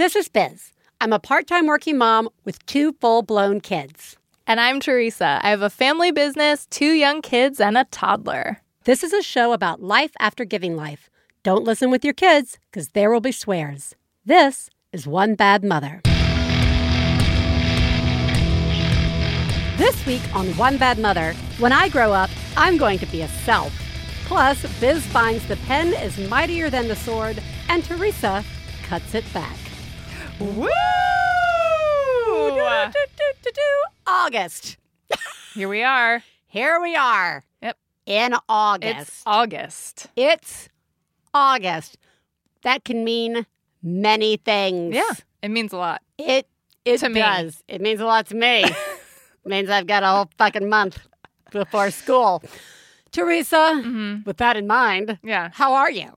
This is Biz. I'm a part time working mom with two full blown kids. And I'm Theresa. I have a family business, two young kids, and a toddler. This is a show about life after giving life. Don't listen with your kids, because there will be swears. This is One Bad Mother. This week on One Bad Mother, when I grow up, I'm going to be a self. Plus, Biz finds the pen is mightier than the sword, and Theresa cuts it back. Woo! August. Here we are. Here we are. Yep. In August. It's August. It's August. That can mean many things. Yeah, it means a lot. It it To me. does. It means a lot to me. it means I've got a whole fucking month before school. Theresa, Mhm. with that in mind, Yeah. how are you?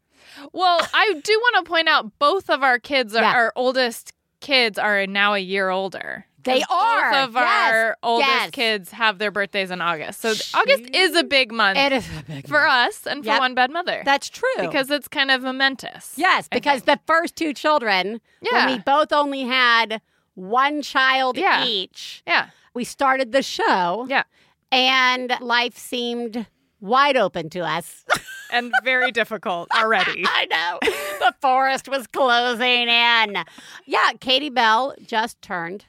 Well, I do want to point out both of our kids, are, Yeah. our oldest kids, are now a year older. They are. Both of Yes. our oldest Yes. kids have their birthdays in August. So August is a big month It is a big for us and for Yep. One Bad Mother. That's true. because it's kind of momentous. yes, because the first two children, Yeah. when we both only had one child Yeah. each, Yeah. we started the show. Yeah. And life seemed wide open to us. And very difficult already. I know. The forest was closing in. Yeah, Katie Bell just turned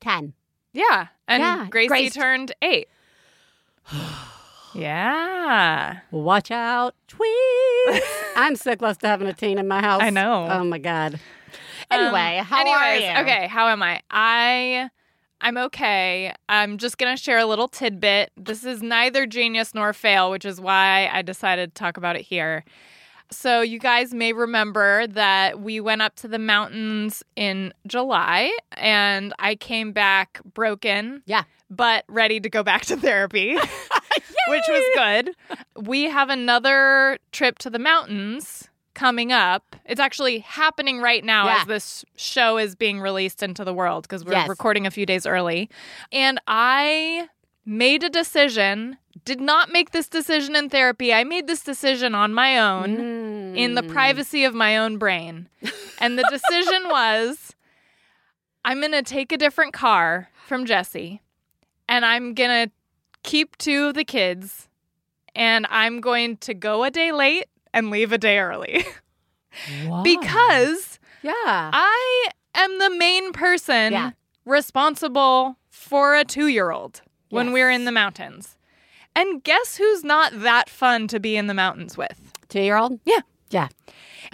10. Yeah. And Yeah, Gracie Grace- turned eight. yeah. Watch out, tweets. I'm so close to having a teen in my house. I know. Oh my God. Anyway, Um, how anyways, are you? Okay, how am I? I I'm okay. I'm just gonna share a little tidbit. This is neither genius nor fail, which is why I decided to talk about it here. So you guys may remember that we went up to the mountains in July and I came back broken. Yeah. But ready to go back to therapy. which was good. We have another trip to the mountains coming up. It's actually happening right now Yeah. as this show is being released into the world because we're Yes. recording a few days early. And I made a decision, did not make this decision in therapy. I made this decision on my own in the Mm. privacy of my own brain. And the decision was I'm going to take a different car from Jesse and I'm going to keep two of the kids and I'm going to go a day late and leave a day early Why? because yeah. I am the main person Yeah. responsible for a 2-year-old when we're in the mountains. And guess who's not that fun to be in the mountains with? Two year old? Yeah. Yeah.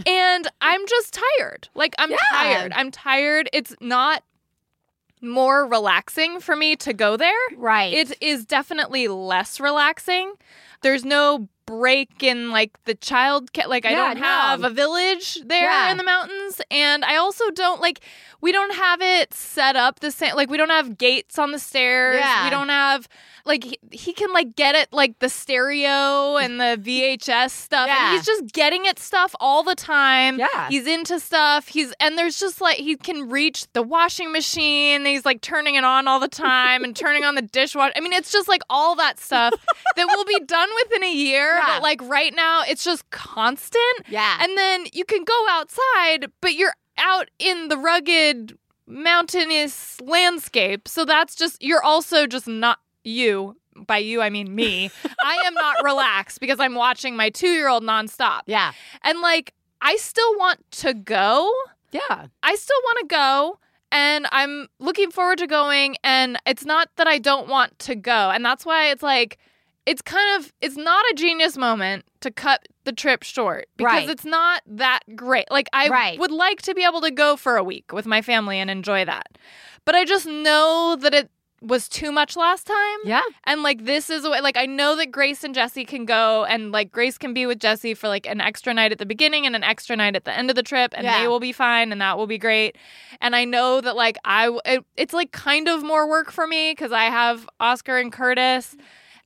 and I'm just tired. Like I'm Yeah. tired. I'm tired. It's not more relaxing for me to go there. Right. It is definitely less relaxing. There's no break in like the child ca- like I Yeah, don't have a village there Yeah. in the mountains and I also don't like we don't have it set up the same like we don't have gates on the stairs. Yeah. We don't have like he, he can like get it like the stereo and the VHS stuff Yeah. and he's just getting at stuff all the time. Yeah. He's into stuff. He's and there's just like he can reach the washing machine. He's like turning it on all the time and turning on the dishwasher. I mean, it's just like all that stuff that will be done within a year. Yeah. But like right now, it's just constant. yeah. And then you can go outside, but you're out in the rugged mountainous landscape. So that's just you're also just not you. By you, I mean me. I am not relaxed because I'm watching my two year old nonstop. yeah. And like, I still want to go. Yeah. I still want to go. And I'm looking forward to going. And it's not that I don't want to go. And that's why it's like, it's kind of, it's not a genius moment to cut the trip short because Right. it's not that great. Like, I Right. would like to be able to go for a week with my family and enjoy that. But I just know that it was too much last time. Yeah. And like this is a way like I know that Grace and Jesse can go and like Grace can be with Jesse for like an extra night at the beginning and an extra night at the end of the trip and Yeah. they will be fine and that will be great. And I know that like I it, it's like kind of more work for me cuz I have Oscar and Curtis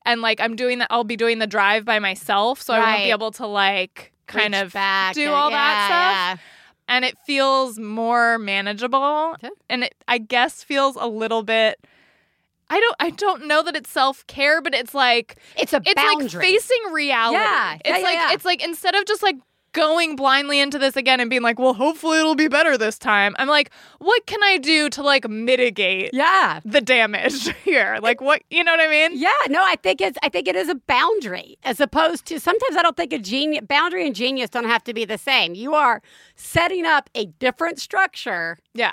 and like I'm doing that I'll be doing the drive by myself so I won't be able to like kind Reach of back do and- all yeah, that stuff and it feels more manageable Okay. and it I guess feels a little bit I don't I don't know that it's self-care but it's like. It's a it's boundary. like facing reality. Yeah. Yeah, It's yeah, like yeah. it's like instead of just like going blindly into this again and being like, well, hopefully it'll be better this time. I'm like, what can I do to like mitigate Yeah. the damage here? Like, what, you know what I mean? Yeah, no, I think it's I think it is a boundary as opposed to sometimes I don't think a genius boundary and genius don't have to be the same. You are setting up a different structure Yeah.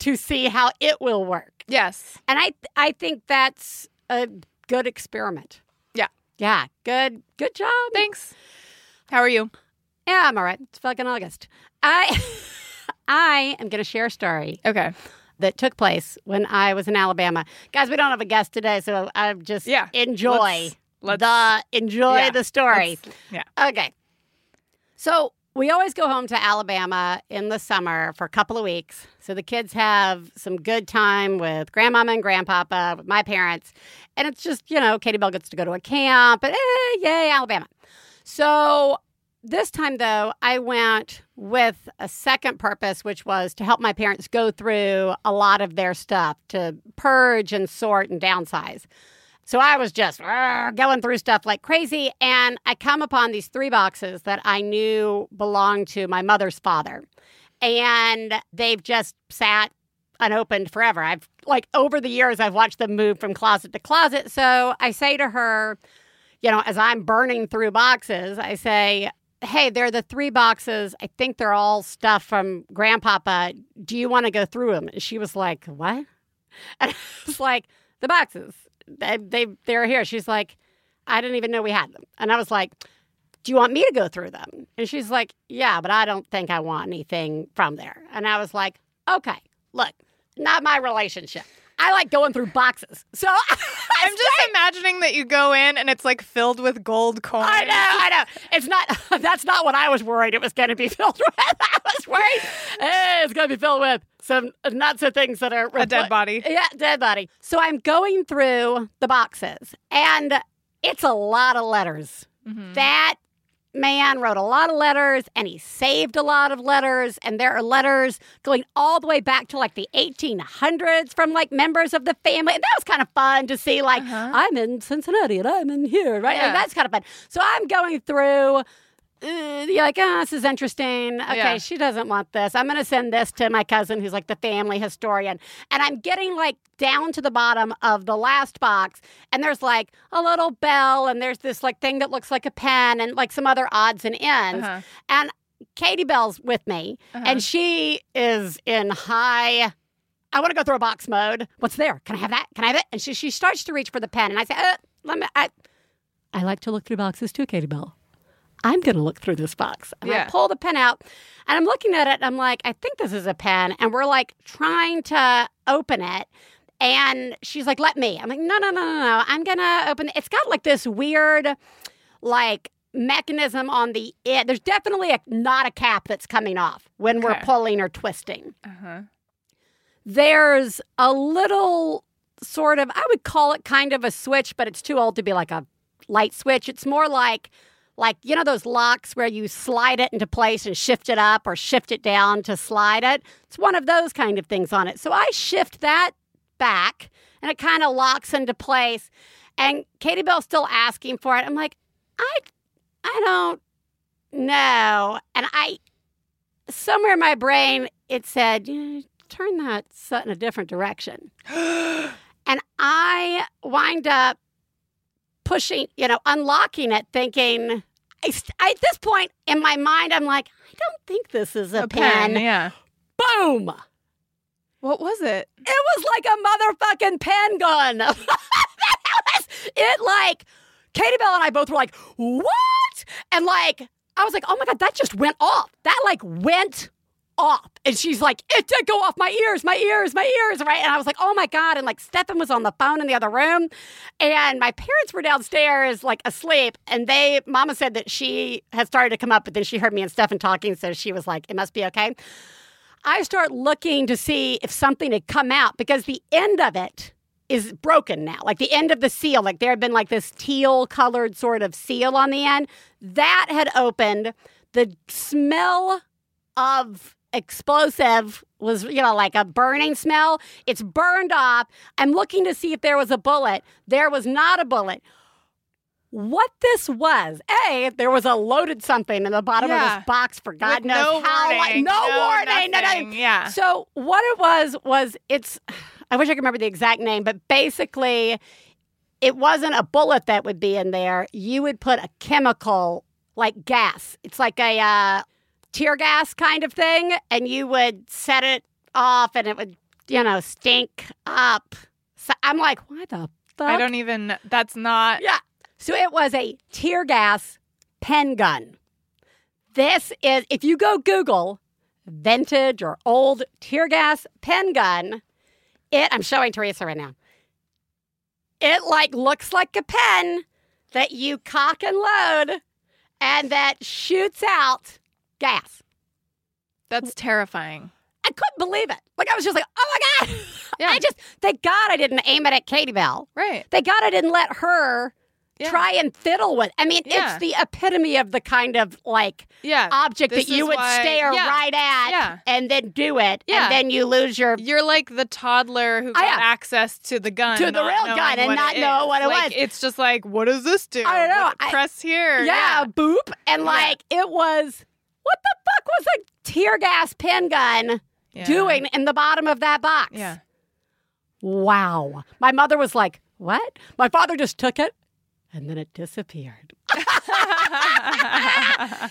To see how it will work. Yes. And I I think that's a good experiment. Yeah. Yeah, good good job. Thanks. How are you? Yeah, I'm all right. It's fucking August. I I am going to share a story Okay. that took place when I was in Alabama. Guys, we don't have a guest today, so I just Yeah. enjoy Let's- the enjoy yeah, the story. let's- yeah. Okay. So we always go home to Alabama in the summer for a couple of weeks. So the kids have some good time with grandmama and grandpapa, with my parents. And it's just, you know, Katie Bell gets to go to a camp and eh, yay, Alabama. So this time, though, I went with a second purpose, which was to help my parents go through a lot of their stuff to purge and sort and downsize. So I was just "Arr," going through stuff like crazy. And I come upon these three boxes that I knew belonged to my mother's father. And they've just sat unopened forever. I've, like, over the years, I've watched them move from closet to closet. So I say to her, you know, as I'm burning through boxes, I say, Hey, they're the three boxes. I think they're all stuff from Grandpapa. Do you want to go through them? And she was like, What? And I was like, The boxes. They, they, they're here. She's like, I didn't even know we had them. And I was like, Do you want me to go through them? And she's like, Yeah, but I don't think I want anything from there. And I was like, Okay, look, not my relationship. I like going through boxes. So I'm just imagining that you go in and it's like filled with gold coins. I know, I know. It's not. That's not what I was worried it was going to be filled with. I was worried eh, it's going to be filled with some not so things that are A dead body. Yeah, dead body. So I'm going through the boxes, and it's a lot of letters. Mhm. That man wrote a lot of letters, and he saved a lot of letters, and there are letters going all the way back to like the 1800s from like members of the family. And that was kind of fun to see. Like Uh-huh. I'm in Cincinnati, and I'm in here, right? Yeah. And that's kind of fun. So I'm going through. Uh, you're like, oh, this is interesting. Okay, Yeah. she doesn't want this. I'm going to send this to my cousin who's like the family historian. And I'm getting like down to the bottom of the last box, and there's like a little bell, and there's this like thing that looks like a pen, and like some other odds and ends. Uh-huh. And Katie Bell's with me, Uh-huh. and she is in high. I want to go through a box mode. What's there? Can I have that? Can I have it? And she she starts to reach for the pen, and I say, uh, "Let me." I, I like to look through boxes too, Katie Bell. I'm going to look through this box. And Yeah. I pull the pen out, and I'm looking at it, and I'm like, I think this is a pen, and we're like trying to open it. And she's like, let me. I'm like, no, no, no, no, no. I'm going to open it. It's got like this weird, like, mechanism on the it. There's definitely a, not a cap that's coming off when we're pulling or twisting. Uh-huh. There's a little sort of, I would call it kind of a switch, but it's too old to be like a light switch. It's more like, like you know those locks where you slide it into place and shift it up or shift it down to slide it. It's one of those kind of things on it. So I shift that back and it kind of locks into place. And Katie Bell's still asking for it. I'm like, I, I don't know. And I, somewhere in my brain, it said, turn that in a different direction. And I wind up pushing, you know, unlocking it, thinking, I, I- at this point in my mind, I'm like, I don't think this is a, A pen. pen. Yeah. Boom! What was it? It was like a motherfucking pen gun. Was- it like Katie Bell and I both were like, what? And like, I was like, oh my God, that just went off. That like went off. And she's like, it did go off my ears, my ears, my ears, right? And I was like, oh my God. And like Stefan was on the phone in the other room. And my parents were downstairs, like asleep. And they, Mama said that she had started to come up, but then she heard me and Stefan talking. So she was like, it must be okay. I start looking to see if something had come out because the end of it is broken now. Like the end of the seal, like there had been like this teal colored sort of seal on the end. That had opened. The smell of explosive was, you know, like a burning smell. It's burned off. I'm looking to see if there was a bullet. There was not a bullet. what this was. A, there was a loaded something in the bottom of this box for God With knows no how. warning, no, no warning, nothing. nothing. Yeah. So what it was was it's. I wish I could remember the exact name, but basically, it wasn't a bullet that would be in there. You would put a chemical like gas. It's like a uh, tear gas kind of thing, and you would set it off, and it would, you know, stink up. So I'm like, why the fuck? I don't even. That's not. Yeah. So it was a tear gas pen gun. This is, if you go Google vintage or old tear gas pen gun, it, I'm showing Theresa right now. It like looks like a pen that you cock and load and that shoots out gas. That's terrifying. I couldn't believe it. Like I was just like, oh my God. Yeah. I just, thank God I didn't aim it at Katie Bell. Right. Thank God I didn't let her Yeah. try and fiddle with. I mean, Yeah. it's the epitome of the kind of like Yeah. object This that you would why- stare yeah. right at and then do it, and then you lose your. You're like the toddler who oh, got Oh, yeah. access to the gun, To the real gun and not know what it Like, was. It's just like, what does this do? I don't know. What- I- press here. yeah, boop, and like it was. What the fuck was a tear gas pen gun Yeah. doing in the bottom of that box? Yeah. Wow. My mother was like, "What?" My father just took it, and then it disappeared.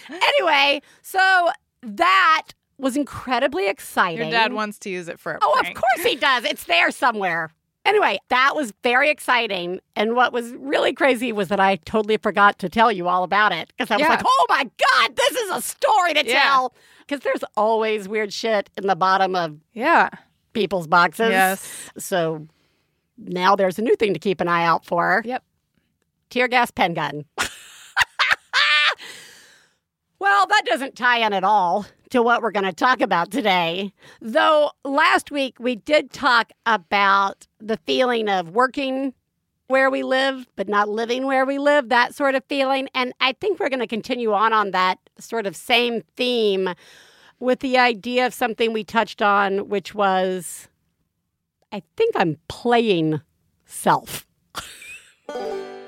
anyway, so that was incredibly exciting. Your dad wants to use it for a Oh, prank. of course he does. It's there somewhere. Anyway, that was very exciting. And what was really crazy was that I totally forgot to tell you all about it because I was Yeah. like, oh my God, this is a story to Yeah. tell. Because there's always weird shit in the bottom of Yeah. people's boxes. Yes. So now there's a new thing to keep an eye out for Yep. tear gas pen gun. well, that doesn't tie in at all to what we're going to talk about today. Though last week we did talk about the feeling of working where we live, but not living where we live, that sort of feeling. And I think we're going to continue on on that sort of same theme with the idea of something we touched on, which was I think I'm playing self.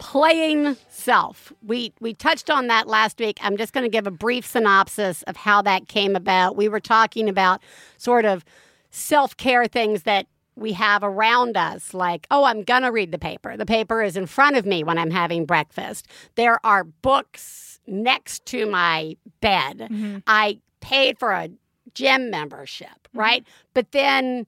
Playing self. We we touched on that last week. I'm just going to give a brief synopsis of how that came about. We were talking about sort of self-care things that we have around us like oh i'm going to read the paper the paper is in front of me when i'm having breakfast there are books next to my bed mm-hmm. i paid for a gym membership mm-hmm. right but then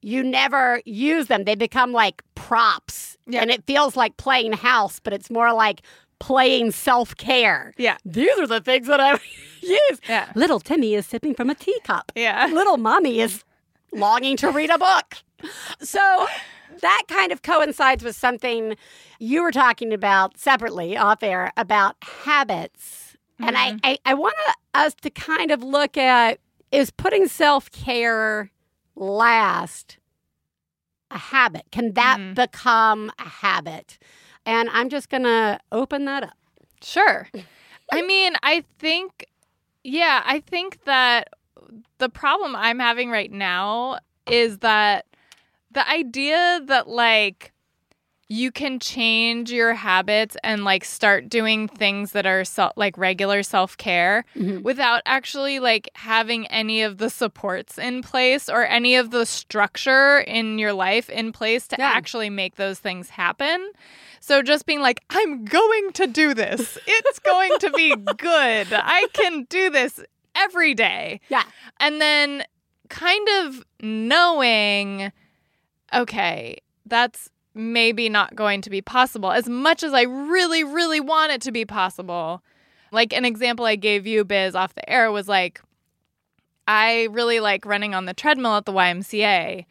you never use them. They become like props. Yeah. And it feels like playing house, but it's more like playing self care. Yeah. These are the things that I use. Yeah. Little Timmy is sipping from a teacup. Yeah. Little mommy is longing to read a book. So that kind of coincides with something you were talking about separately off air about habits. And I, mm-hmm. I, I want us to kind of look at is putting self care last a habit? Can that Mm. become a habit? And I'm just going to open that up. Sure. I mean, I think, yeah, I think that the problem I'm having right now is that the idea that, like, you can change your habits and like start doing things that are so, like regular self-care Mhm. without actually like having any of the supports in place or any of the structure in your life in place to Yeah. actually make those things happen. So just being like, I'm going to do this. It's going to be good. I can do this every day. Yeah. And then kind of knowing, okay, that's maybe not going to be possible as much as I really, really want it to be possible. Like an example I gave you, Biz, off the air was like, I really like running on the treadmill at the YMCA.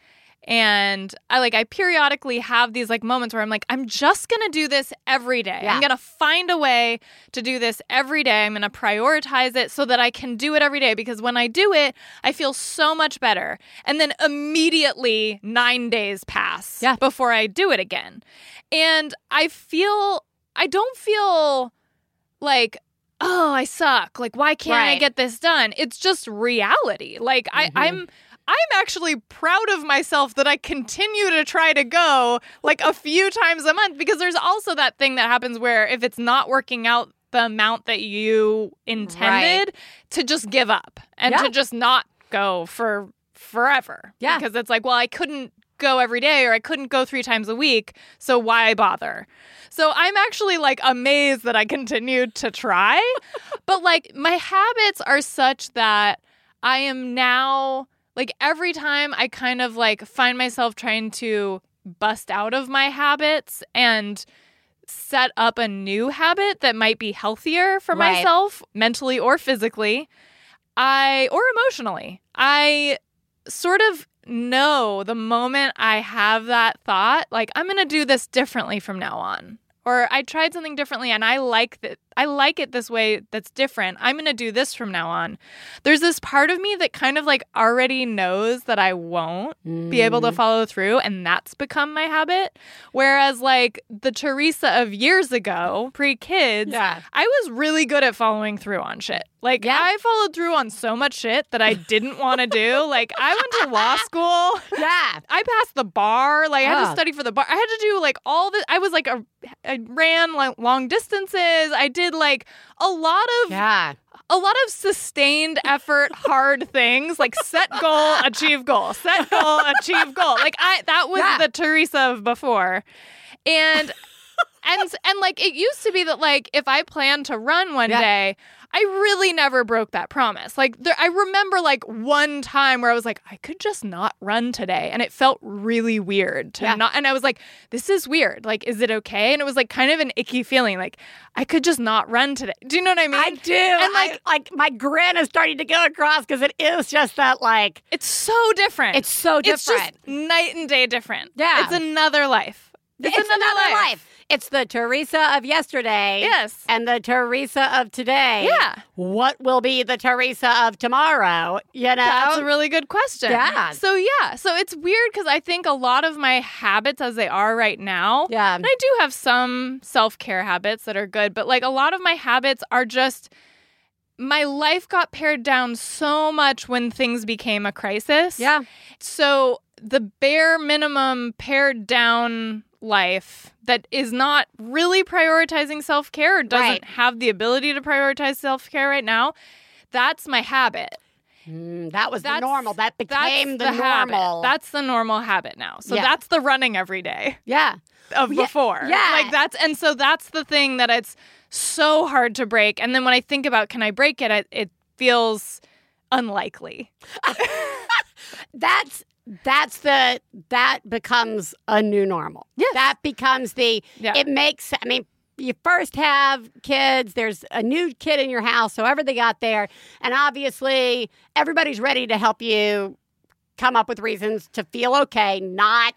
And I like I periodically have these like moments where I'm like I'm just going to do this every day. Yeah. I'm going to find a way to do this every day. I'm going to prioritize it so that I can do it every day because when I do it, I feel so much better. And then immediately 9 days pass Yeah. before I do it again. And I feel I don't feel like oh i suck like why can't i get this done it's just reality like I, Mhm. i'm i'm actually proud of myself that i continue to try to go like a few times a month because there's also that thing that happens where if it's not working out the amount that you intended to just give up and Yeah. to just not go for forever Yeah. because it's like well i couldn't go every day or i couldn't go three times a week so why bother so I'm actually like amazed that I continued to try. but like my habits are such that I am now like every time I kind of like find myself trying to bust out of my habits and set up a new habit that might be healthier for Right. myself mentally or physically, I or emotionally. I sort of know the moment I have that thought, like I'm going to do this differently from now on. Or I tried something differently and I like that I like it this way that's different. I'm going to do this from now on. There's this part of me that kind of like already knows that I won't be able Mm. to follow through and that's become my habit whereas like the Theresa of years ago pre-kids Yeah. I was really good at following through on shit. Like Yeah. I followed through on so much shit that I didn't want to do. Like I went to law school. Yeah. I passed the bar. Like I had Oh. to study for the bar. I had to do like all the I was like a I ran like long distances. I did like a lot of Yeah. a lot of sustained effort, hard things like set goal, achieve goal, set goal, achieve goal. Like I that was Yeah. the Theresa of before. And and and like it used to be that like if I planned to run one Yeah. day, I really never broke that promise. Like there, I remember like one time where I was like, I could just not run today, and it felt really weird to Yeah. not. And I was like, this is weird. Like, is it okay? And it was like kind of an icky feeling. Like I could just not run today. Do you know what I mean? I do. And like, like, like my grin is starting to go across because it is just that like it's so different. it's so different. It's just night and day different. Yeah. it's another life. It's another life. It's the Theresa of yesterday. Yes. And the Theresa of today. Yeah. What will be the Theresa of tomorrow? You know? That's a really good question. Yeah. So yeah, so it's weird because I think a lot of my habits as they are right now. yeah. And I do have some self care habits that are good, but like a lot of my habits are just my life got pared down so much when things became a crisis. Yeah. So the bare minimum pared down life that is not really prioritizing self care or doesn't Right. have the ability to prioritize self care right now, that's my habit. Mm, that was the normal. That became the, habit. normal. That's the normal habit now. So Yeah. that's the running every day yeah. of Yeah, before. yeah. Like that's and so that's the thing that it's so hard to break. And then when I think about can I break it, it, it feels unlikely. That's that's the that becomes a new normal. Yeah, That becomes the Yeah. it makes I mean you first have kids, there's a new kid in your house, however they got there, and obviously everybody's ready to help you come up with reasons to feel okay not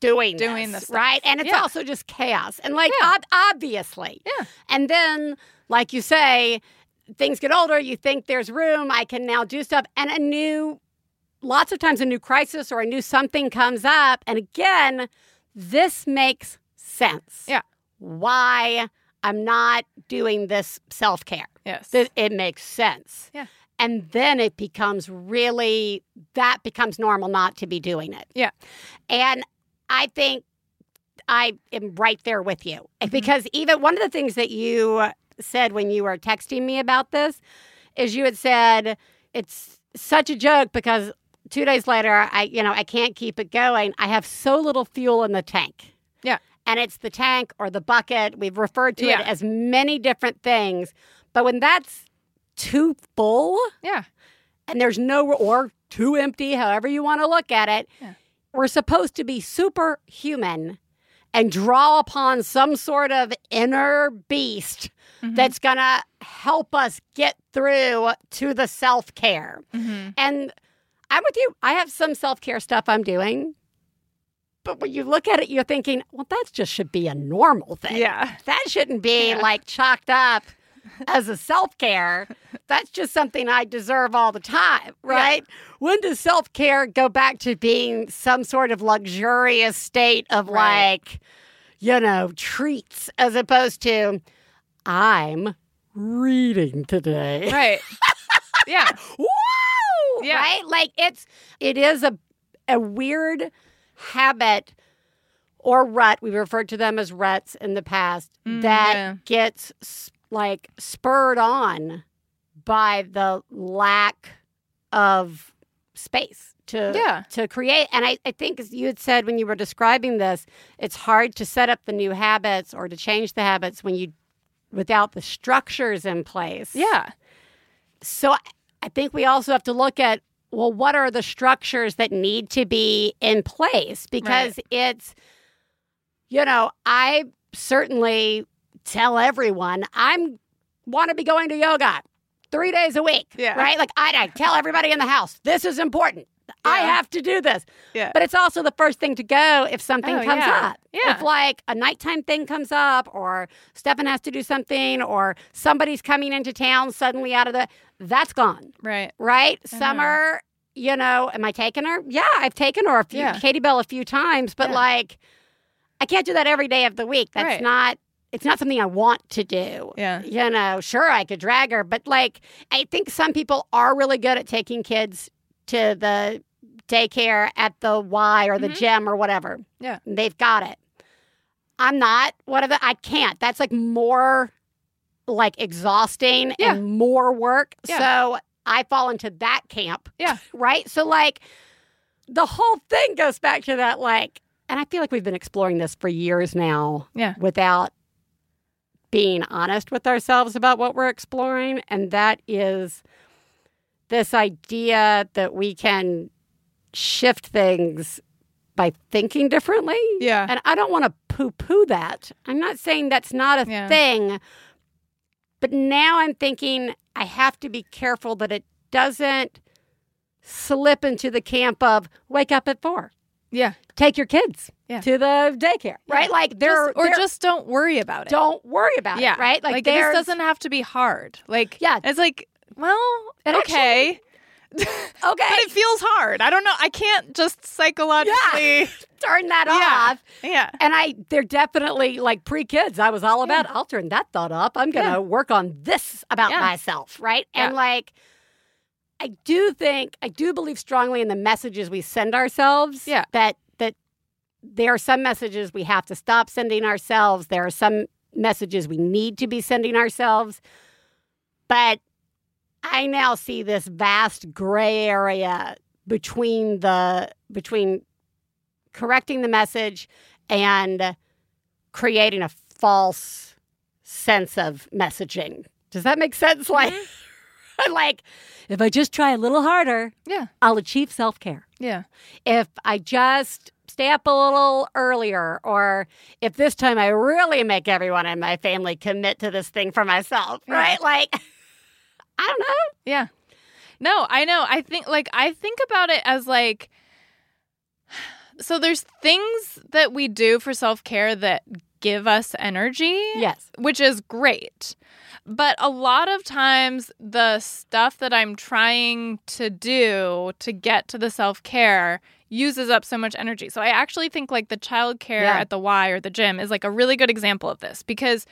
doing Doing this, the stuff. right? And it's Yeah. also just chaos. And like Yeah. ob- obviously. Yeah. And then like you say, things get older, you think there's room, I can now do stuff and a new lots of times a new crisis or a new something comes up and again this makes sense Yeah. why i'm not doing this self-care Yes. Th- it makes sense Yeah. and then it becomes really that becomes normal not to be doing it Yeah. and i think i am right there with you Mm-hmm. because even one of the things that you said when you were texting me about this is you had said it's such a joke because two days later i you know i can't keep it going i have so little fuel in the tank Yeah. and it's the tank or the bucket we've referred to Yeah. it as many different things but when that's too full yeah. and there's no or too empty however you want to look at it Yeah. we're supposed to be superhuman and draw upon some sort of inner beast Mhm. that's going to help us get through to the self care. Mhm. And I'm with you. I have some self care stuff I'm doing. But when you look at it, you're thinking, well, that just should be a normal thing. Yeah. That shouldn't be Yeah. like chalked up as a self care. That's just something I deserve all the time, right? When does self care go back to being some sort of luxurious state of Right. like, you know, treats as opposed to, I'm reading today. Right. yeah. Woo! Yeah. Right? Like it's it is a a weird habit or rut. We referred to them as ruts in the past Mm, that yeah. gets like spurred on by the lack of space to Yeah. to create. And I, I think as you had said when you were describing this, it's hard to set up the new habits or to change the habits when you without the structures in place. Yeah. So I- think we also have to look at well, what are the structures that need to be in place? Because it's, you know, I certainly tell everyone I'm want to be going to yoga three days a week, Yeah. right? Like I, I tell everybody in the house this is important. I have to do this. Yeah. But it's also the first thing to go if something Oh, comes yeah. up. Yeah. If like a nighttime thing comes up or Stefan has to do something or somebody's coming into town suddenly out of the that's gone. Right. Right? Uh-huh. Summer, you know, am I taking her? Yeah, I've taken her a few Yeah. Katie Bell a few times, but Yeah. like I can't do that every day of the week. That's Right. not it's not something I want to do. Yeah. You know, sure I could drag her, but like I think some people are really good at taking kids to the daycare at the Y or the Mhm. gym or whatever. Yeah. They've got it. I'm not. one of the I can't. That's like more like exhausting Yeah. and more work. Yeah. So I fall into that camp. Yeah. Right? So like the whole thing goes back to that like and I feel like we've been exploring this for years now Yeah. without being honest with ourselves about what we're exploring and that is this idea that we can shift things by thinking differently. Yeah. And I don't want to poo poo that. I'm not saying that's not a Yeah. thing. But now I'm thinking I have to be careful that it doesn't slip into the camp of wake up at four, Yeah. take your kids Yeah. to the daycare, right? Like they're, Just- or they're- just don't worry about it. don't worry about yeah. it, right? Like, this doesn't have to be hard. Like Yeah. It's like, well, It okay. okay. But it feels hard. I don't know. I can't just psychologically. turn that Yeah. off. Yeah. And I, they're definitely like pre kids. I was all about, I'll turn that thought up. I'm going to Yeah. work on this about Yeah. myself, right? And like, I do think, I do believe strongly in the messages we send ourselves. Yeah. That, that there are some messages we have to stop sending ourselves. There are some messages we need to be sending ourselves. But I now see this vast gray area between the, between correcting the message and creating a false sense of messaging. Does that make sense? Like, mm-hmm. like if I just try a little harder, Yeah. I'll achieve self care. Yeah. If I just stay up a little earlier, or if this time I really make everyone in my family commit to this thing for myself, Yeah. right? Like, I don't know. Yeah. No, I know. I think like I think about it as like so there's things that we do for self-care that give us energy. Yes. which is great. But a lot of times, the stuff that I'm trying to do to get to the self care uses up so much energy. So I actually think like the childcare Yeah. at the Y or the gym is like a really good example of this because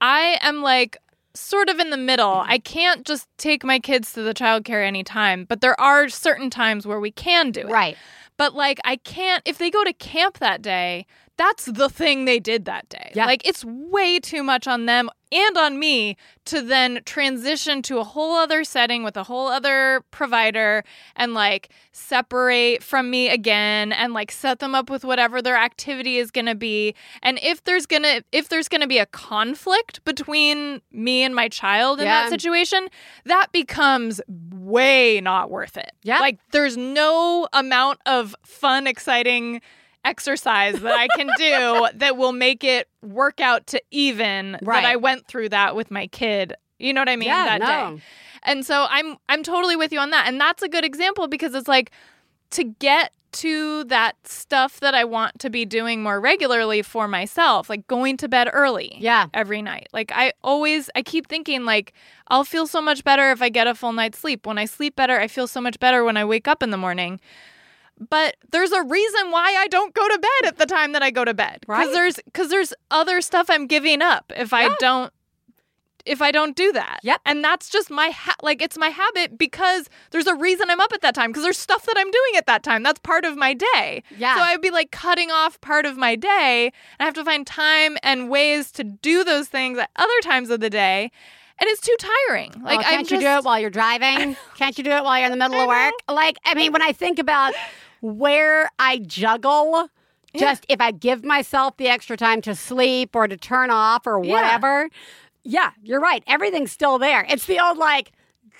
I am like sort of in the middle. I mm-hmm. can't just take my kids to the childcare anytime, but there are certain times where we can do it. Right. But like I can't if they go to camp that day, that's the thing they did that day. Yeah. Like it's way too much on them and on me to then transition to a whole other setting with a whole other provider and like separate from me again and like set them up with whatever their activity is going to be. And if there's going to if there's going to be a conflict between me and my child in Yeah. that situation, that becomes way not worth it. Yeah. Like there's no amount of fun, exciting exercise that I can do that will make it work out to even Right. that I went through that with my kid. You know what I mean? yeah, that no. day. And so I'm I'm totally with you on that. And that's a good example because it's like to get to that stuff that I want to be doing more regularly for myself, like going to bed early. Yeah. Every night. Like I always I keep thinking like I'll feel so much better if I get a full night's sleep. When I sleep better, I feel so much better when I wake up in the morning. But there's a reason why I don't go to bed at the time that I go to bed. Right. Cuz there's cuz there's other stuff I'm giving up if I Yeah. don't if I don't do that. Yep. And that's just my ha- like it's my habit because there's a reason I'm up at that time because there's stuff that I'm doing at that time. That's part of my day. Yeah. So I'd be like cutting off part of my day and I have to find time and ways to do those things at other times of the day. And it's too tiring. Oh, like oh, I'm can't you do it while you're driving? can't you do it while you're in the middle of work? Like, I mean, when I think about where I juggle, just if I give myself the extra time to sleep or to turn off or whatever, yeah, you're right. Everything's still there. It's the old like.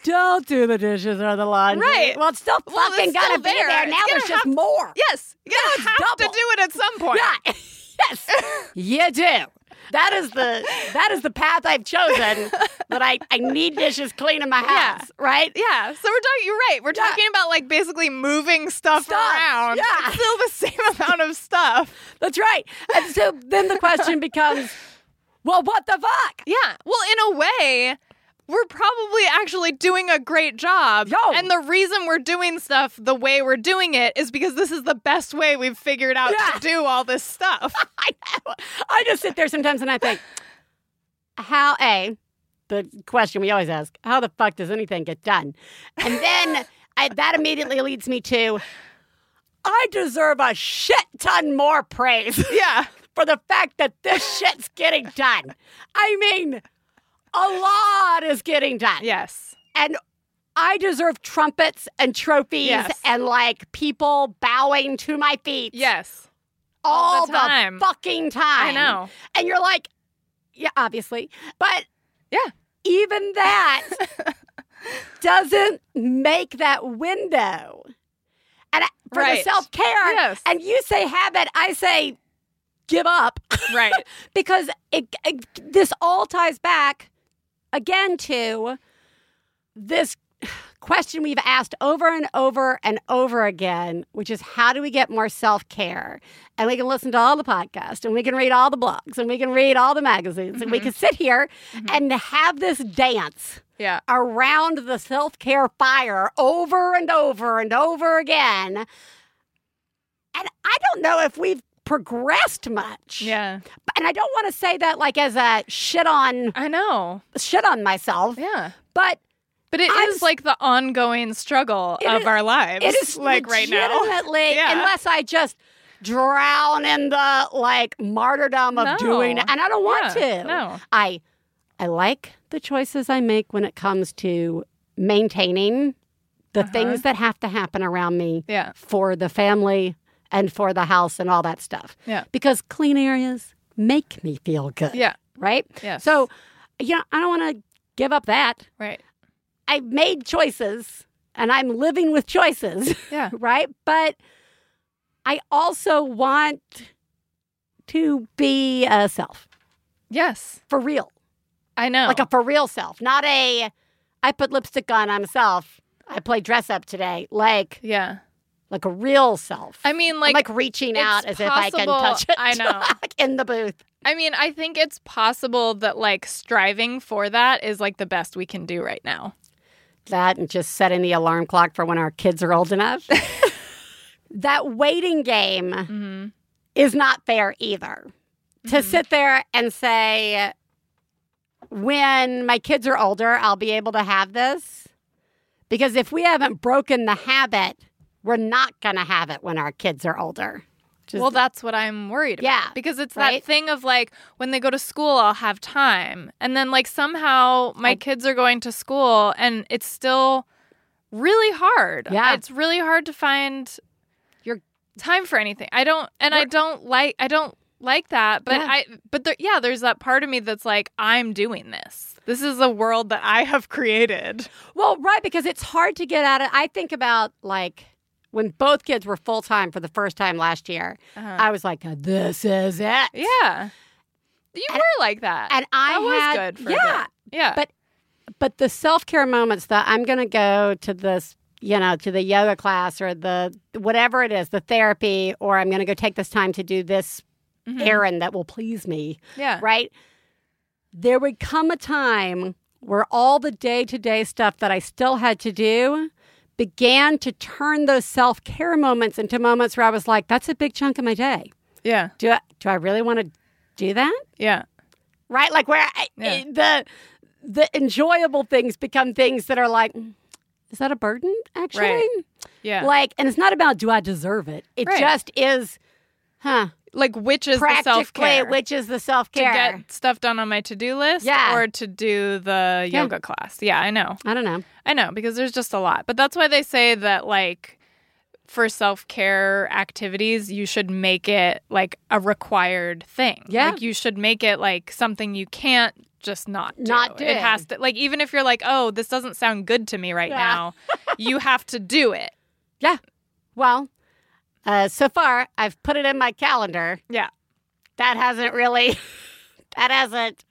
Don't do the dishes or the laundry. Right. Well, it's still Well, it's fucking still gonna be there. there. Now there's just more. Yes. You gotta have double. to do it at some point. Yeah. yes. you do. That is the that is the path I've chosen. But I, I need dishes clean in my Yeah. house, right? Yeah, so we're talking. You're right. We're Yeah. talking about like basically moving stuff, Stuff, around. yeah. It's still the same amount of stuff. That's right. And so then the question becomes, well, what the fuck? Yeah. Well, in a way, we're probably actually doing a great job. Yo. And the reason we're doing stuff the way we're doing it is because this is the best way we've figured out Yeah. to do all this stuff. I know. I just sit there sometimes and I think, how a the question we always ask, how the fuck does anything get done? And then I, that immediately leads me to, I deserve a shit ton more praise. yeah. for the fact that this shit's getting done. I mean, a lot is getting done. Yes. And I deserve trumpets and trophies Yes. and like people bowing to my feet Yes. all all the time. fucking time. I know. And you're like, yeah, obviously. But Yeah. even that doesn't make that window. And I- for Right. the self care, Yes. and you say habit, I say give up. Right. because it, it- this all ties back again to this question we've asked over and over and over again, which is how do we get more self care? And we can listen to all the podcasts and we can read all the blogs and we can read all the magazines and we mm-hmm. can sit here mm-hmm. and have this dance Yeah. around the self care fire over and over and over again. And I don't know if we've progressed much. Yeah. And I don't want to say that like as a shit on I know. shit on myself, Yeah. but But it is I'm- like the ongoing struggle of is- our lives. it is like right now. legitimately, Yeah. unless I just drown in the like martyrdom of No. doing it, and I don't want Yeah, to. no. I I like the choices I make when it comes to maintaining the Uh-huh. things that have to happen around me Yeah. for the family and for the house and all that stuff. Yeah. Because clean areas make me feel good. Yeah. Right? Yes. So, you know, I don't want to give up that. Right. I've made choices and I'm living with choices, Yeah. right? But I also want to be a self Yes. for real, I know. like a for real self, not a I put lipstick on, I'm a self. I play dress up today, like yeah. Like a real self. I mean, I'm like, like reaching out as if I can touch it. I know. in the booth. I mean, I think it's possible that like striving for that is like the best we can do right now. that and just setting the alarm clock for when our kids are old enough. that waiting game Mm-hmm. is not fair either. To sit there and say, when my kids are older, I'll be able to have this. Because if we haven't broken the habit, we're not going to have it when our kids are older. Just- well, that's what I'm worried about. Yeah, Because it's right? that thing of like when they go to school, I'll have time. And then like somehow my I- kids are going to school and it's still really hard. Yeah. It's really hard to find You're- time for anything. I don't and I don't like I don't like that, but Yeah. I but there, yeah, there's that part of me that's like I'm doing this. This is a world that I have created. Well, right, because it's hard to get at it. I think about like when both kids were full time for the first time last year, Uh-huh. I was like, this is it. Yeah. You And- were like that. And I that was had, good for yeah. Yeah. But but the self care moments that I'm going to go to this you know, to the yoga class or the whatever it is, the therapy, or I'm going to go take this time to do this Mhm. errand that will please me, Yeah. right? There would come a time where all the day to day stuff that I still had to do began to turn those self care moments into moments where I was like, that's a big chunk of my day. Yeah. Do I, do I really want to do that? Yeah. Right? Like where I, Yeah. the the enjoyable things become things that are like, "Mm, is that a burden actually? Right. Yeah. Like, and it's not about do I deserve it. It Right. just is, huh? Like which is the self care? which is the self care? to care. get stuff done on my to-do list Yeah. or to do the Yeah. yoga class. Yeah, I know. I don't know. I know because there's just a lot. But that's why they say that like for self-care activities, you should make it like a required thing. Yeah. Like you should make it like something you can't just not do. Not do. It has to like even if you're like, "Oh, this doesn't sound good to me right Yeah. now." you have to do it. Yeah. Well, uh, so far I've put it in my calendar. Yeah. That hasn't really. that hasn't.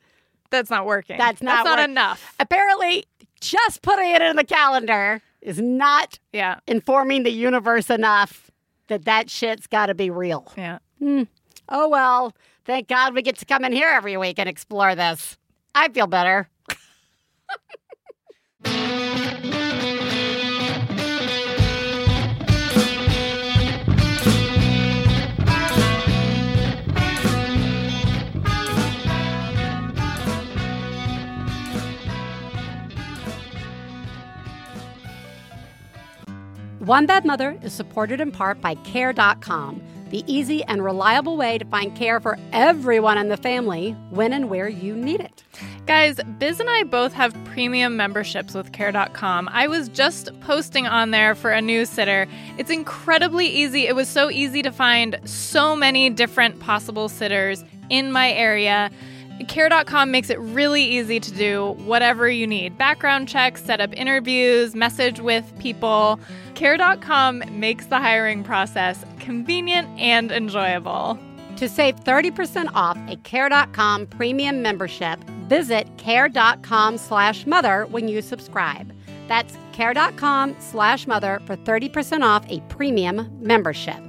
That's not working. That's not That's not work- enough. Apparently, just putting it in the calendar is not Yeah. informing the universe enough that that shit's got to be real. Yeah. Oh well, thank God we get to come in here every week and explore this. I feel better. One Bad Mother is supported in part by Care.com, the easy and reliable way to find care for everyone in the family when and where you need it. Guys, Biz and I both have premium memberships with care.com. I was just posting on there for a new sitter. It's incredibly easy. It was so easy to find so many different possible sitters in my area. Care.com makes it really easy to do whatever you need background checks, set up interviews, message with people. Care.com makes the hiring process convenient and enjoyable. To save 30% off a Care.com premium membership, visit Care.com slash mother when you subscribe. That's Care.com slash mother for 30% off a premium membership.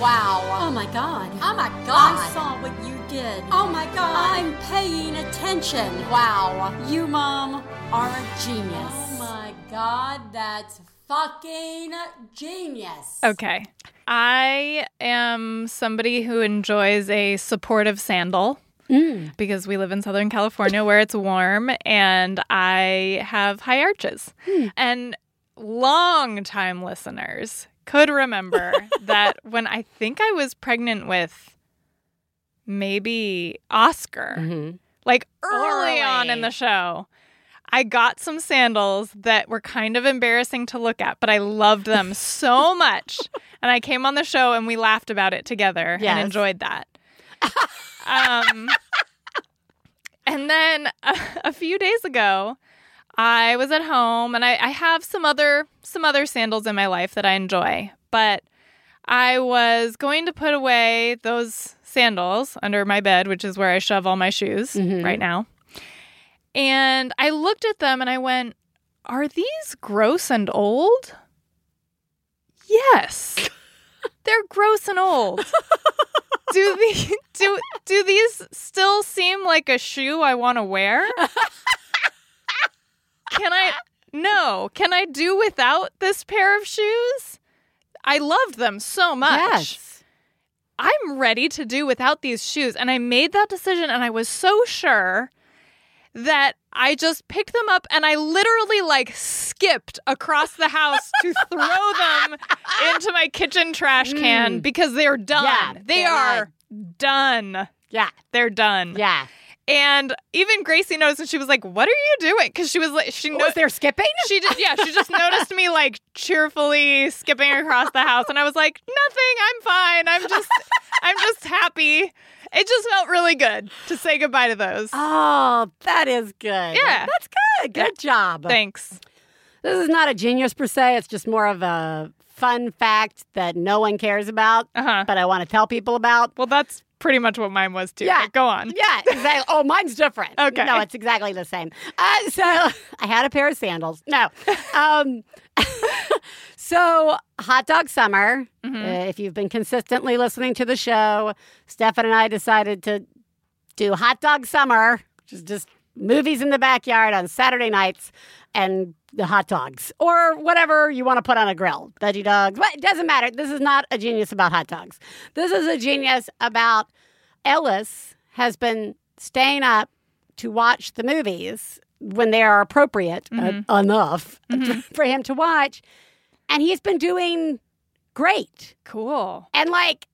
Wow. Oh my god. Oh my God. I saw what you did. Oh my god. I'm paying attention. Wow. You, Mom, are a genius. Oh my god, that's fucking genius. Okay. I am somebody who enjoys a supportive sandal. Mm. Because we live in Southern California where it's warm and I have high arches. Hmm. And long time listeners could remember that when I think I was pregnant with maybe Oscar, like early, on in the show, I got some sandals that were kind of embarrassing to look at, but I loved them so much. And I came on the show and we laughed about it together Yes. and enjoyed that. um, and then a, a few days ago, I was at home and I, I have some other some other sandals in my life that I enjoy, but I was going to put away those sandals under my bed, which is where I shove all my shoes Mhm. right now. And I looked at them and I went, Are these gross and old? Yes. They're gross and old. do the do do these still seem like a shoe I want to wear? Can I No, can I do without this pair of shoes? I loved them so much. Yes. I'm ready to do without these shoes. And I made that decision and I was so sure that I just picked them up and I literally like skipped across the house to throw them into my kitchen trash can because they're done. Mm. Yeah, they they're are done. Yeah. They're done. Yeah. And even Gracie noticed, and she was like, "What are you doing?" Because she was like, she Was knows there skipping? she just yeah, she just noticed me like cheerfully skipping across the house, and I was like, "Nothing, I'm fine. I'm just, I'm just happy." It just felt really good to say goodbye to those. Oh, that is good. Yeah. That's good. Good job. Thanks. This is not a genius per se. It's just more of a fun fact that no one cares about, Uh huh. but I want to tell people about. Well, that's pretty much what mine was too. Yeah. but go on. Yeah, exactly. Oh, mine's different. Okay. No, it's exactly the same. Uh, so I had a pair of sandals. No. Um, so hot dog summer. Mm-hmm. Uh, if you've been consistently listening to the show, Stefan and I decided to do hot dog summer, which is just movies in the backyard on Saturday nights and the hot dogs or whatever you want to put on a grill, veggie dogs. But it doesn't matter. This is not a genius about hot dogs. This is a genius about Ellis has been staying up to watch the movies when they are appropriate uh, enough for him to watch. And he's been doing great. Cool. And like,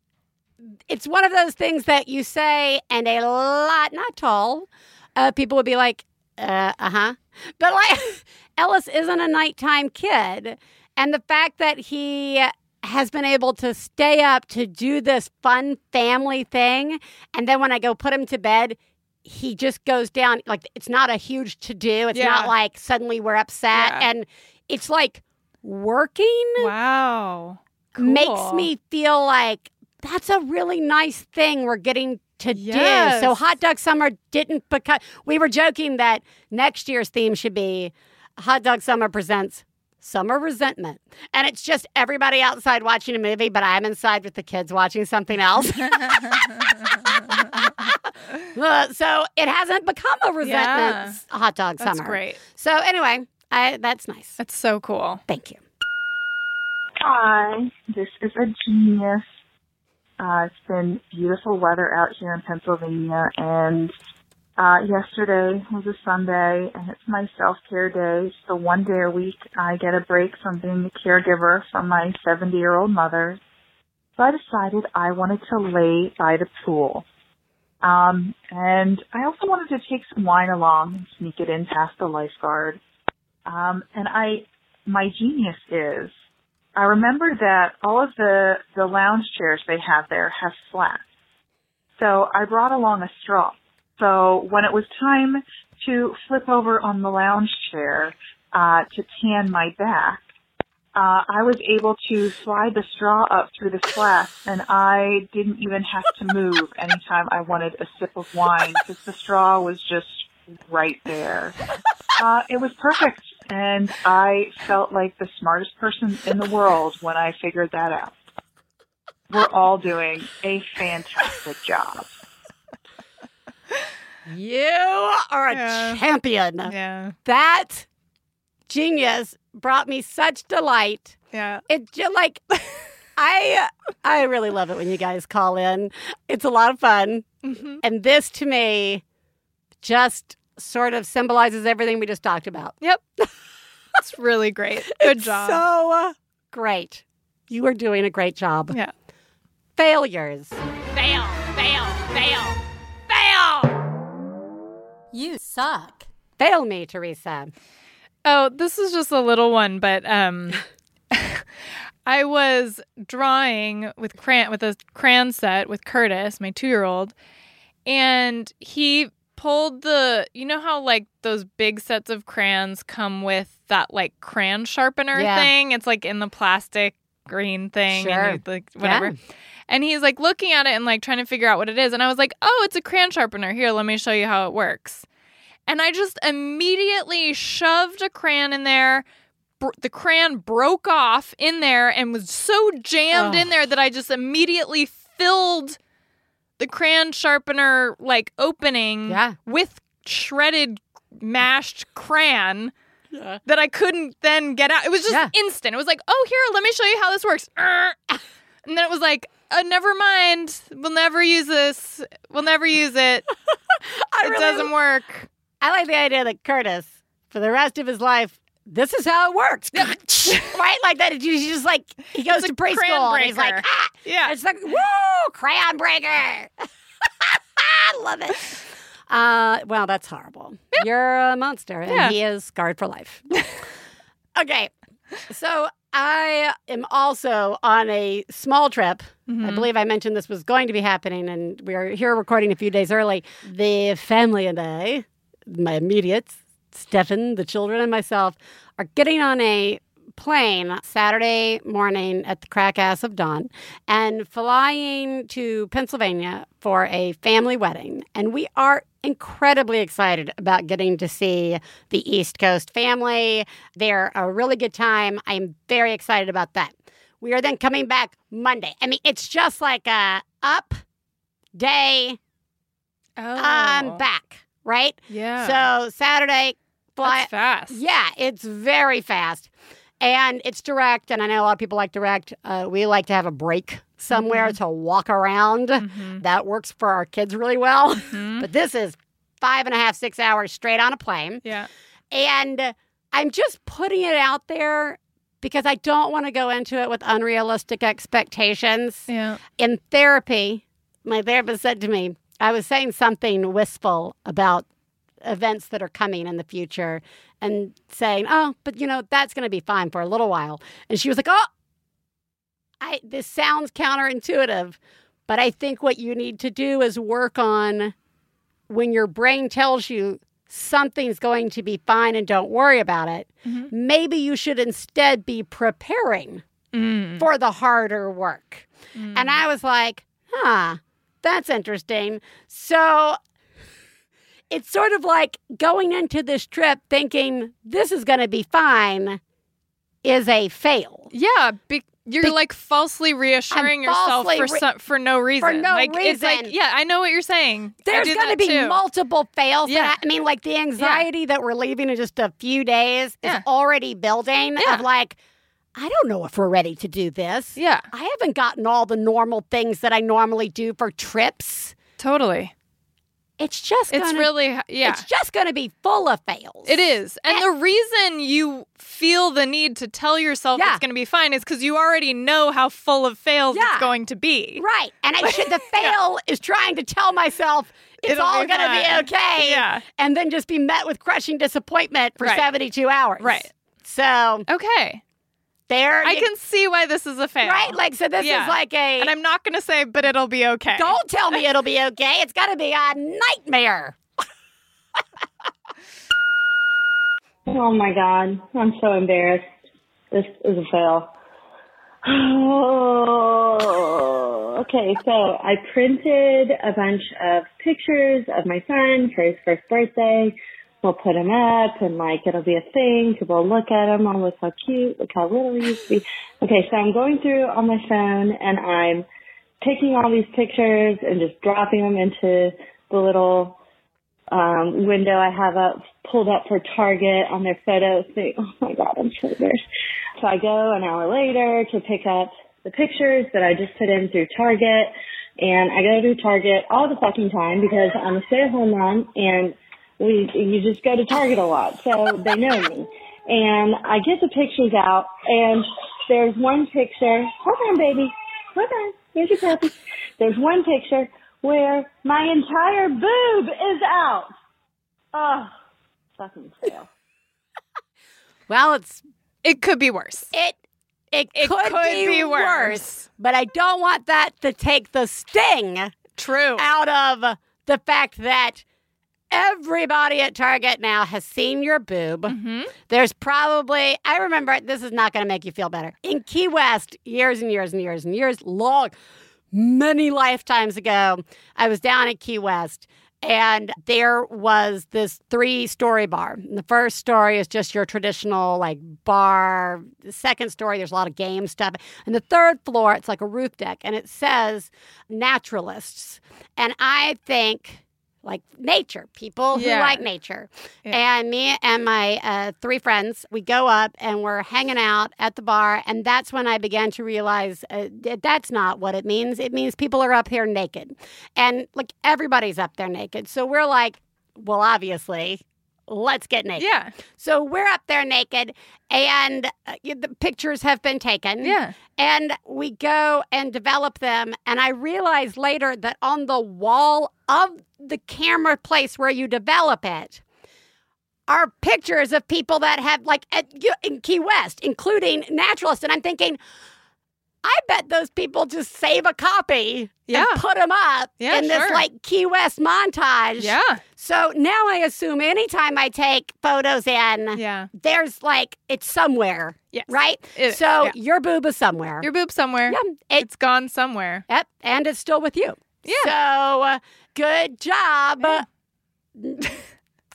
it's one of those things that you say, and a lot, not tall, uh, people would be like, uh huh. But like, Ellis isn't a nighttime kid. And the fact that he has been able to stay up to do this fun family thing. And then when I go put him to bed, he just goes down. Like, it's not a huge to do. It's Yeah. not like suddenly we're upset. Yeah. And it's like working Wow. makes me feel like that's a really nice thing we're getting to do. So hot dog summer didn't become we were joking that next year's theme should be hot dog summer presents summer resentment. And it's just everybody outside watching a movie, but I'm inside with the kids watching something else. Uh, so it hasn't become a resentment Yeah. hot dog That's summer. great. So anyway, I that's nice. That's so cool. Thank you. Hi, this is a genius. Uh, it's been beautiful weather out here in Pennsylvania, and uh, yesterday was a Sunday, and it's my self-care day. It's the one day a week I get a break from being a caregiver for my 70-year-old mother. So I decided I wanted to lay by the pool. Um, and I also wanted to take some wine along and sneak it in past the lifeguard. Um, and I, my genius is I remember that all of the, the lounge chairs they have there have slats. So I brought along a straw. So when it was time to flip over on the lounge chair, uh, to tan my back, uh, I was able to slide the straw up through the slats and I didn't even have to move anytime I wanted a sip of wine because the straw was just right there. Uh, it was perfect. And I felt like the smartest person in the world when I figured that out. We're all doing a fantastic job. You are a Yeah. champion. Yeah. That genius brought me such delight. Yeah. It just like I I really love it when you guys call in. It's a lot of fun. Mhm. And this to me just sort of symbolizes everything we just talked about. Yep. That's really great. Good It's job. So uh, great. You are doing a great job. yeah. Failures. Fail, fail, fail, fail. You suck. Fail me, Theresa. Oh, this is just a little one, but um I was drawing with crayon with a crayon set with Curtis, my 2-year-old, and he pulled the you know how like those big sets of crayons come with that like crayon sharpener Yeah. thing? It's like in the plastic green thing Sure. and like whatever. Yeah. And he's like looking at it and like trying to figure out what it is. And I was like, oh, it's a crayon sharpener. Here, let me show you how it works. And I just immediately shoved a crayon in there. Br- the crayon broke off in there and was so jammed Oh. in there that I just immediately filled the crayon sharpener like opening Yeah. with shredded mashed crayon Yeah. that I couldn't then get out. It was just Yeah. instant. It was like, oh, here, let me show you how this works. And then it was like, uh, never mind. We'll never use this. We'll never use it. It really- doesn't work. I like the idea that Curtis, for the rest of his life, this is how it works. right? Like that. He's just like, he goes It's to preschool and he's like, ah! Yeah. It's like, woo, crayon breaker. I love it. Uh, well, that's horrible. You're a monster, and Yeah. he is scarred for life. okay, so I am also on a small trip. I Mhm. believe I mentioned this was going to be happening, and we are here recording a few days early. The family and I, my immediates, Stefan, the children, and myself, are getting on a plane Saturday morning at the crack ass of dawn and flying to Pennsylvania for a family wedding. And we are incredibly excited about getting to see the East Coast family. They're a really good time. I'm very excited about that. We are then coming back Monday. I mean, it's just like a up day, Oh, I'm back, right? Yeah. So Saturday, fly. That's fast. Yeah, it's very fast. And it's direct, and I know a lot of people like direct. Uh, we like to have a break somewhere to walk around. Mhm. That works for our kids really well. Mhm. but this is five and a half, six hours straight on a plane. Yeah. And I'm just putting it out there because I don't want to go into it with unrealistic expectations. Yeah. In therapy, my therapist said to me, I was saying something wistful about events that are coming in the future and saying, oh, but you know, that's going to be fine for a little while. And she was like, oh, I, this sounds counterintuitive, but I think what you need to do is work on when your brain tells you something's going to be fine and don't worry about it. Mhm. Maybe you should instead be preparing Mm. for the harder work. Mm. And I was like, huh, that's interesting. So it's sort of like going into this trip thinking this is going to be fine is a fail. Yeah, be- you're Be- like falsely reassuring yourself falsely for re- some, for no reason. For no like it's like reason. yeah, I know what you're saying. There's going to be too. multiple fails. Yeah. Yeah. I mean, like the anxiety that we're leaving in just a few days Yeah. is already building Yeah. of like, I don't know if we're ready to do this. Yeah, I haven't gotten all the normal things that I normally do for trips. totally. It's just It's gonna, really yeah. it's just going to be full of fails. It is. And eh. the reason you feel the need to tell yourself Yeah. it's going to be fine is because you already know how full of fails Yeah. it's going to be. Right. And I should the fail is trying to tell myself it's It'll all going to be okay. Yeah. And then just be met with crushing disappointment for Right. 72 hours. Right. So Okay. There I you- can see why this is a fail. Right? Like so this Yeah. is like a And I'm not going to say, but it'll be okay. don't tell me it'll be okay. It's got to be a nightmare. Oh my god, I'm so embarrassed. This is a fail. Oh, okay, so I printed a bunch of pictures of my son for his first birthday. We'll put them up and like it'll be a thing. People will look at him. Oh, look how cute. Look how little he used to be. Okay, so I'm going through on my phone and I'm taking all these pictures and just dropping them into the little um, window I have up pulled up for Target on their photos. Thing. Oh my god, I'm so embarrassed. So I go an hour later to pick up the pictures that I just put in through Target, and I go to Target all the fucking time because I'm a stay-at-home mom, and we you just go to Target a lot, so they know me. And I get the pictures out, and there's one picture. Hold on, baby. Hold on. Here's your puppy. There's one picture where my entire boob is out. Oh, fucking fail. Well, it's It could be worse. it it, It could, be, worse. But I don't want that to take the sting True. out of the fact that everybody at Target now has seen your boob. hmm There's probably, I remember, this is not going to make you feel better. In Key West, years and years and years and years, long, many lifetimes ago, I was down at Key West. And there was this three story bar. And the first story is just your traditional like bar. The second story, there's a lot of game stuff. And the third floor, it's like a roof deck and it says naturalists. And I think like nature, people who Yeah. like nature. Yeah. And me and my uh, three friends, we go up and we're hanging out at the bar. And that's when I began to realize uh, th- that's not what it means. It means people are up here naked. And like everybody's up there naked. So we're like, well, obviously, let's get naked. Yeah. So we're up there naked and uh, the pictures have been taken. Yeah. And we go and develop them. And I realized later that on the wall of the camera place where you develop it are pictures of people that have like at, in Key West, including naturalists. And I'm thinking, I bet those people just save a copy Yeah. and put them up Yeah, in this sure. like Key West montage. Yeah. So now I assume anytime I take photos in, Yeah. there's like it's somewhere. Yes. Right? It- so yeah. your boob is somewhere. Your boob somewhere. yeah. It, It's gone somewhere. yep. And it's still with you. Yeah. So uh, good job.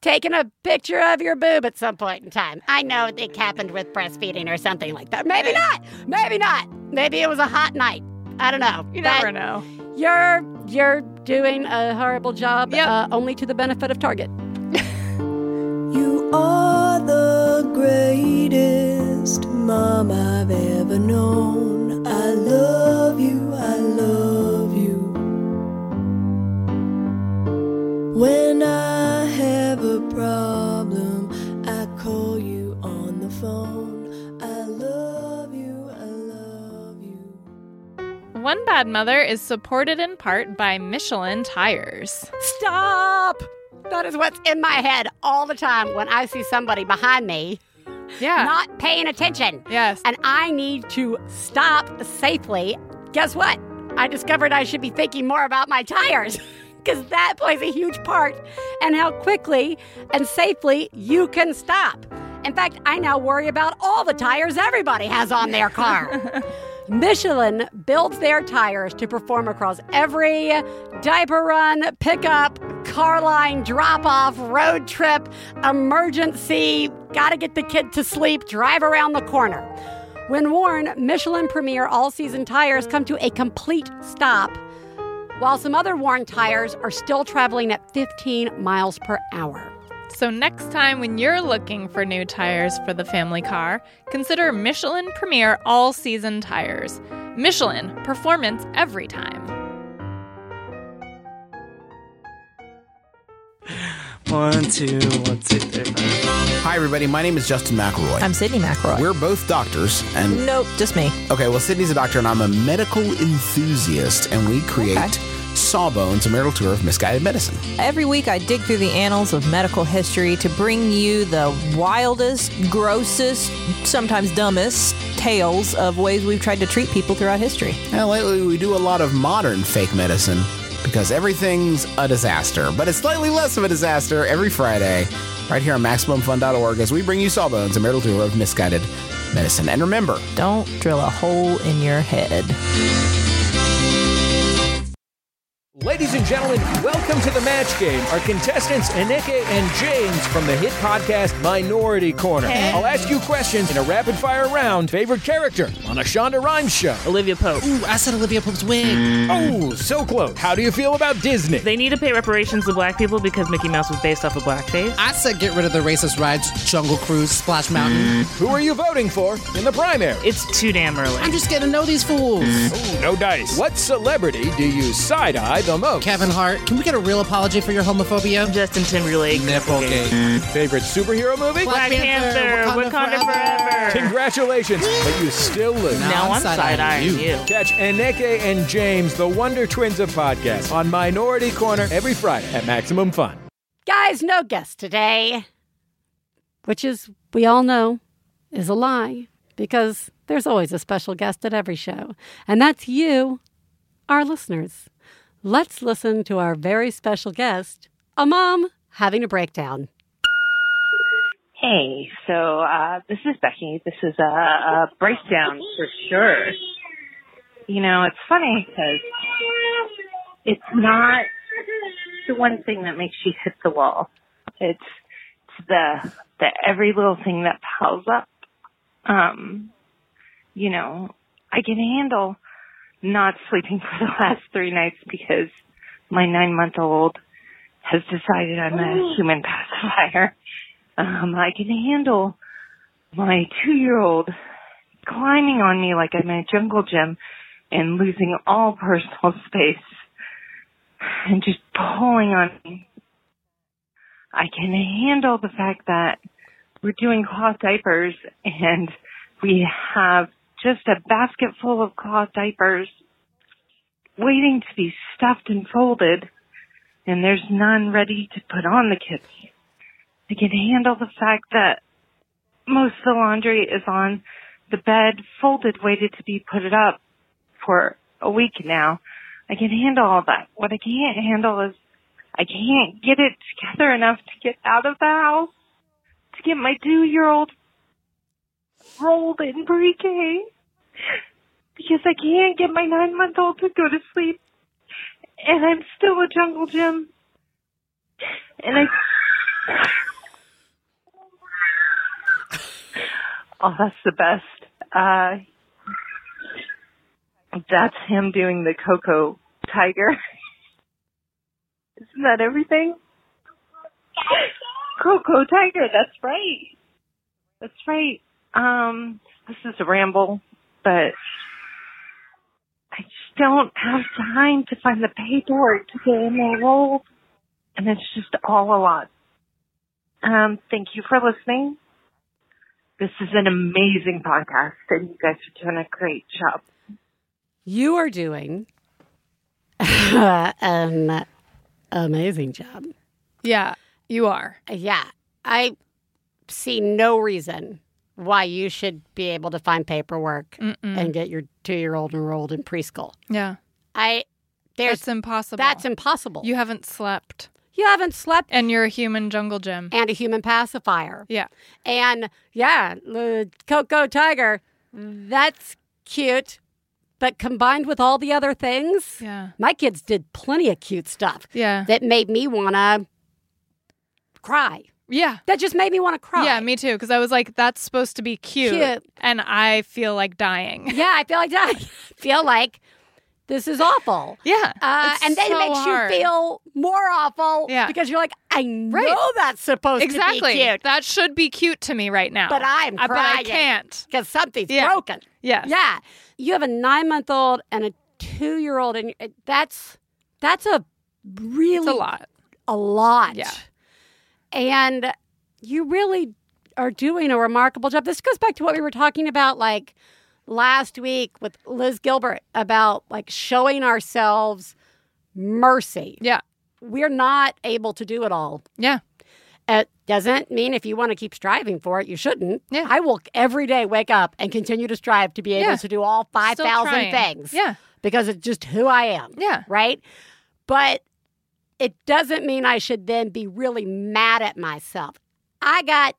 Taking a picture of your boob at some point in time. I know it happened with breastfeeding or something like that. Maybe not. Maybe not. Maybe it was a hot night. I don't know. You But never know. You're you're doing a horrible job. Yep. Uh, only to the benefit of Target. You are the greatest mom I've ever known. One Bad Mother is supported in part by Michelin Tires. Stop! That is what's in my head all the time when I see somebody behind me Yeah. not paying attention. yes. And I need to stop safely. Guess what? I discovered I should be thinking more about my tires because that plays a huge part in how quickly and safely you can stop. In fact, I now worry about all the tires everybody has on their car. Michelin builds their tires to perform across every diaper run, pickup, car line, drop off, road trip, emergency, gotta get the kid to sleep, drive around the corner. When worn, Michelin Premier all season tires come to a complete stop, while some other worn tires are still traveling at 15 miles per hour. So, next time when you're looking for new tires for the family car, consider Michelin Premier All Season Tires. Michelin, performance every time. One, two, one, two, three, four. Hi, everybody. My name is Justin McElroy. I'm Sydnee McElroy. We're both doctors, and Nope, just me. okay, well, Sydnee's a doctor, and I'm a medical enthusiast, and we create Okay. Sawbones, a marital tour of misguided medicine. Every week, I dig through the annals of medical history to bring you the wildest, grossest, sometimes dumbest tales of ways we've tried to treat people throughout history. And lately, we do a lot of modern fake medicine because everything's a disaster, but it's slightly less of a disaster every Friday, right here on MaximumFun.org, as we bring you Sawbones, a marital tour of misguided medicine. And remember, Don't drill a hole in your head. Gentlemen, welcome to the match game. Our contestants, Aneke and James from the hit podcast Minority Korner. I'll ask you questions in a rapid fire round. Favorite character on a Shonda Rhimes show? Olivia Pope. Ooh, I said Olivia Pope's wig. Mm. Oh, so close. How do you feel about Disney? They need to pay reparations to black people because Mickey Mouse was based off of blackface. I said get rid of the racist rides, Jungle Cruise, Splash Mountain. Mm. Who are you voting for in the primary? It's too damn early. I'm just getting to know these fools. Ooh, no dice. What celebrity do you side eye the most? Kevin Hart, can we get a real apology for your homophobia? Justin Timberlake. Nipplegate. Favorite superhero movie? Black Black Panther, Wakanda forever. Congratulations, but you still lose. Now Now I'm I'm side-eyeing side eyeing you. you. Catch Aneke and James, the Wonder Twins of podcasts, on Minority Korner every Friday at Maximum Fun. Guys, no guest today. Which is, we all know, is a lie because there's always a special guest at every show. And that's you, our listeners. Let's listen to our very special guest, a mom having a breakdown. Hey, so uh, this is Becky. This is a, a breakdown for sure. You know, it's funny because it's not the one thing that makes you hit the wall. It's, it's the the every little thing that piles up. Um, you know, I can handle not sleeping for the last three nights because my nine month old has decided I'm a human pacifier. Um, I can handle my two year old climbing on me like I'm in a jungle gym and losing all personal space and just pulling on me. I can handle the fact that we're doing cloth diapers and we have just a basket full of cloth diapers waiting to be stuffed and folded and there's none ready to put on the kids. I can handle the fact that most of the laundry is on the bed, folded, waited to be put up for a week now. I can handle all that. What I can't handle is I can't get it together enough to get out of the house to get my two year old rolled in pre-K because I can't get my nine month old to go to sleep. And I'm still a jungle gym. And I oh that's the best. Uh that's him doing the Coco Tiger. Isn't that everything? Coco Tiger that's right. That's right um, this is a ramble, but I just don't have time to find the paperwork to get enrolled, and it's just all a lot. Um, thank you for listening. This is an amazing podcast, and you guys are doing a great job. You are doing an amazing job. Yeah, you are. Yeah. I see no reason why you should be able to find paperwork Mm-mm. and get your two year old enrolled in preschool. Yeah. I there's That's impossible. that's impossible. You haven't slept. You haven't slept And you're a human jungle gym. and a human pacifier. Yeah. And yeah, the Coco Tiger, that's cute. But combined with all the other things, Yeah. my kids did plenty of cute stuff Yeah. that made me want to cry. Yeah. That just made me want to cry. Yeah, me too. Because I was like, that's supposed to be cute. Cute. And I feel like dying. Yeah, I feel like that. I feel like this is awful. Yeah. Uh, it's and then so it makes hard. you feel more awful Yeah. because you're like, I know that's supposed Exactly. to be cute, That should be cute to me right now. but I'm crying. But I can't. because something's Yeah. broken. Yes. Yeah, you have a nine month old and a two year old, and it- that's that's a really It's a lot. a lot. Yeah. And you really are doing a remarkable job. This goes back to what we were talking about, like last week with Liz Gilbert about like showing ourselves mercy. Yeah. We're not able to do it all. Yeah. It doesn't mean if you want to keep striving for it, you shouldn't. Yeah. I will every day wake up and continue to strive to be able Yeah. to do all 5,000 things. Yeah. Because it's just who I am. Yeah. Right? But it doesn't mean I should then be really mad at myself. I got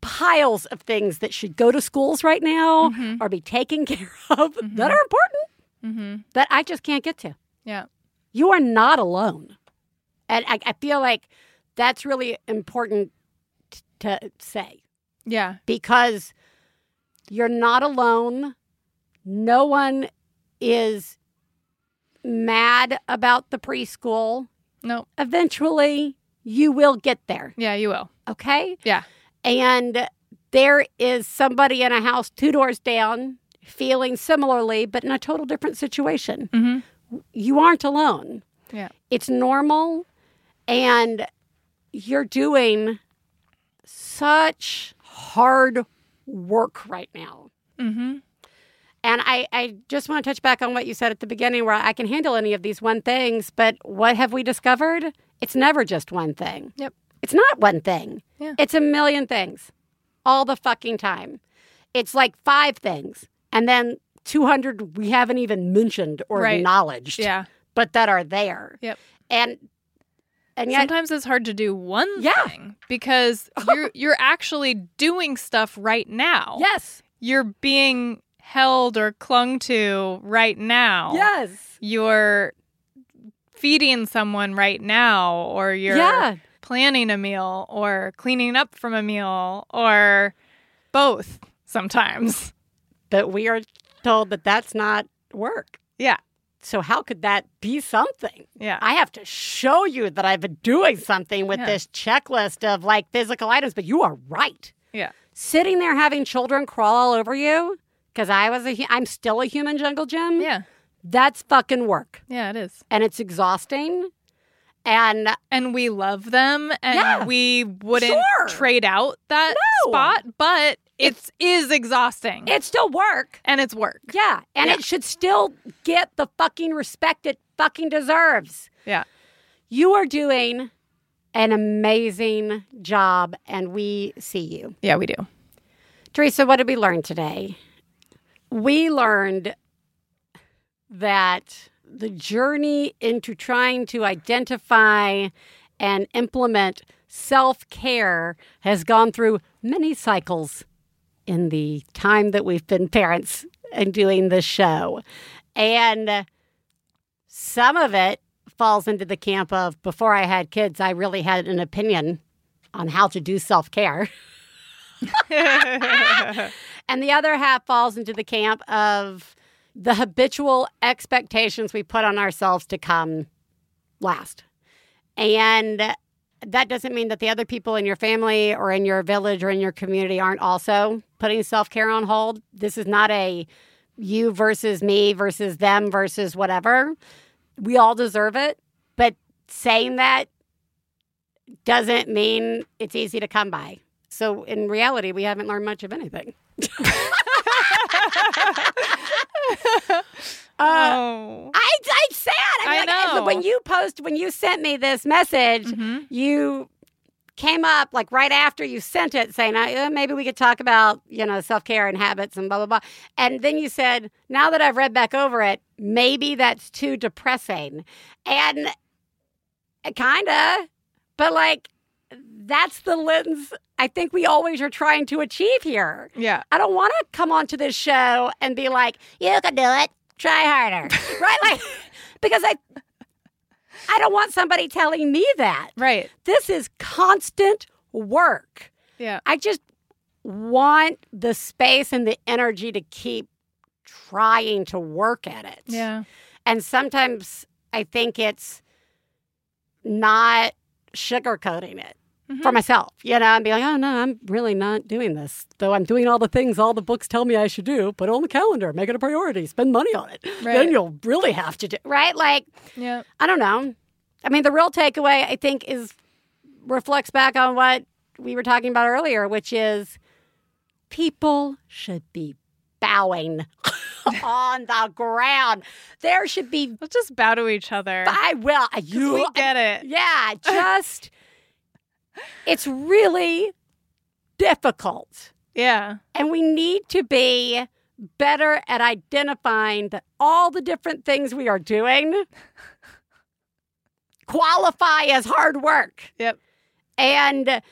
piles of things that should go to schools right now Mhm. or be taken care of that are important Mm-hmm. that I just can't get to. Yeah. You are not alone. And I, I feel like that's really important t- to say Yeah. because you're not alone. No one is mad about the preschool. No. Eventually, you will get there. Yeah, you will. Okay. Yeah. And there is somebody in a house two doors down feeling similarly, but in a total different situation. Mm-hmm. You aren't alone. Yeah. It's normal. And you're doing such hard work right now. Mm-hmm. And I, I just want to touch back on what you said at the beginning where I can handle any of these one things, but what have we discovered? It's never just one thing. Yep. It's not one thing. Yeah. It's a million things all the fucking time. It's like five things and then 200 we haven't even mentioned or Right. acknowledged, Yeah. but that are there. Yep. And and yet Sometimes it's hard to do one Yeah. thing because you're you're actually doing stuff right now. yes. You're being held or clung to right now. Yes. You're feeding someone right now or you're Yeah. planning a meal or cleaning up from a meal or both sometimes. But we are told that that's not work. Yeah. So how could that be something? Yeah. I have to show you that I've been doing something with Yeah. this checklist of like physical items, but you are right. Yeah. Sitting there having children crawl all over you because I was a I'm still a human jungle gym. Yeah. That's fucking work. Yeah, it is. And it's exhausting. And And we love them and Yeah. we wouldn't Sure. trade out that No. spot, but it's is exhausting. it's still work. and it's work. Yeah. And Yeah. it should still get the fucking respect it fucking deserves. Yeah. You are doing an amazing job, and we see you. Yeah, we do. Theresa, what did we learn today? We learned that the journey into trying to identify and implement self care has gone through many cycles in the time that we've been parents and doing this show. And some of it falls into the camp of before I had kids, I really had an opinion on how to do self care. and the other half falls into the camp of the habitual expectations we put on ourselves to come last. And that doesn't mean that the other people in your family or in your village or in your community aren't also putting self care on hold. This is not a you versus me versus them versus whatever. We all deserve it. But saying that doesn't mean it's easy to come by. So in reality, we haven't learned much of anything. Uh, oh. I, I'm sad. I, I like, know. When you post, when you sent me this message, you came up like right after you sent it saying, uh, maybe we could talk about, you know, self care and habits and blah, blah, blah. And then you said, now that I've read back over it, maybe that's too depressing. And kind of, but like, that's the lens I think we always are trying to achieve here. Yeah. I don't want to come onto this show and be like, you can do it. Try harder. right? Like, because I I don't want somebody telling me that. Right. This is constant work. Yeah. I just want the space and the energy to keep trying to work at it. Yeah. And sometimes I think it's not sugarcoating it Mm-hmm. for myself, you know, and be like, oh no, I'm really not doing this. Though I'm doing all the things all the books tell me I should do. Put it on the calendar, make it a priority, spend money on it. Right. Then you'll really have to do right. Like, Yeah. I don't know. I mean, the real takeaway I think is reflects back on what we were talking about earlier, which is people should be bowing on the ground. There should be. Let's just bow to each other. I will. You we get it. Yeah, just it's really difficult. Yeah. And we need to be better at identifying that all the different things we are doing qualify as hard work. Yep. And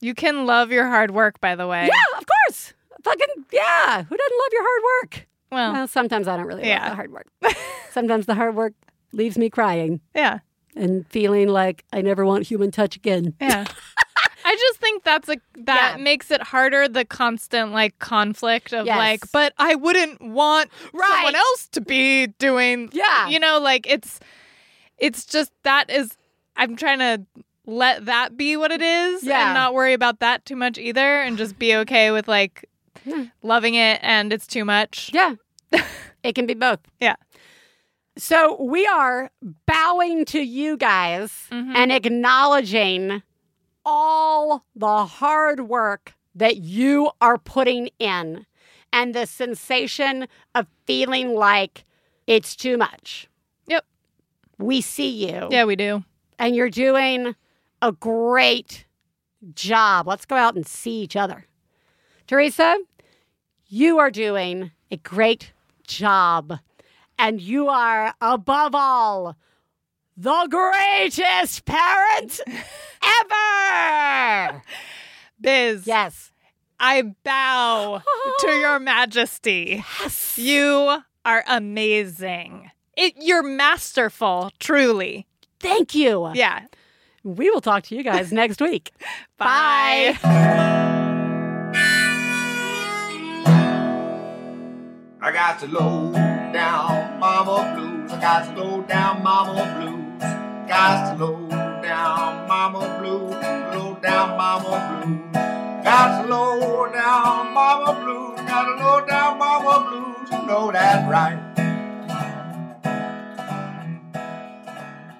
You can love your hard work, by the way. yeah, of course. Fucking yeah. Who doesn't love your hard work? Well, Well, sometimes I don't really yeah. love the hard work. sometimes the hard work leaves me crying yeah. And feeling like I never want human touch again. Yeah. I just think that's a that Yeah. makes it harder the constant like conflict of Yes. like, but I wouldn't want Right. someone else to be doing Yeah. You know, like it's it's just that is I'm trying to let that be what it is Yeah. and not worry about that too much either and just be okay with like loving it and it's too much. Yeah. it can be both. Yeah. So we are bowing to you guys Mm-hmm. and acknowledging all the hard work that you are putting in and the sensation of feeling like it's too much. Yep. We see you. Yeah, we do. And you're doing a great job. Let's go out and see each other. Theresa, you are doing a great job. And you are, above all, the greatest parent ever. Biz. Yes. I bow to your majesty. Yes. You are amazing. It, you're masterful, truly. Thank you. Yeah. We will talk to you guys next week. Bye. I got to low down mama blues. I got to low down mama blues. Got to low down mama blues. Low down mama blues. Got to low down mama blues. Got to low down mama blues. You know that right.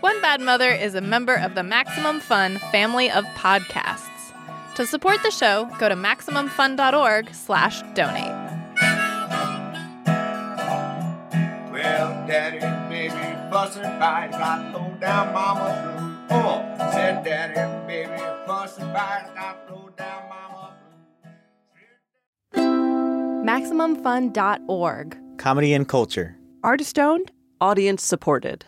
One Bad Mother is a member of the Maximum Fun family of podcasts. To support the show, go to MaximumFun.org slash donate. Well, daddy, baby, fussing fight, got low down mama blue. Oh, said daddy, baby, fussing fight, got low down mama MaximumFun.org. Comedy and culture. Artist owned, audience supported.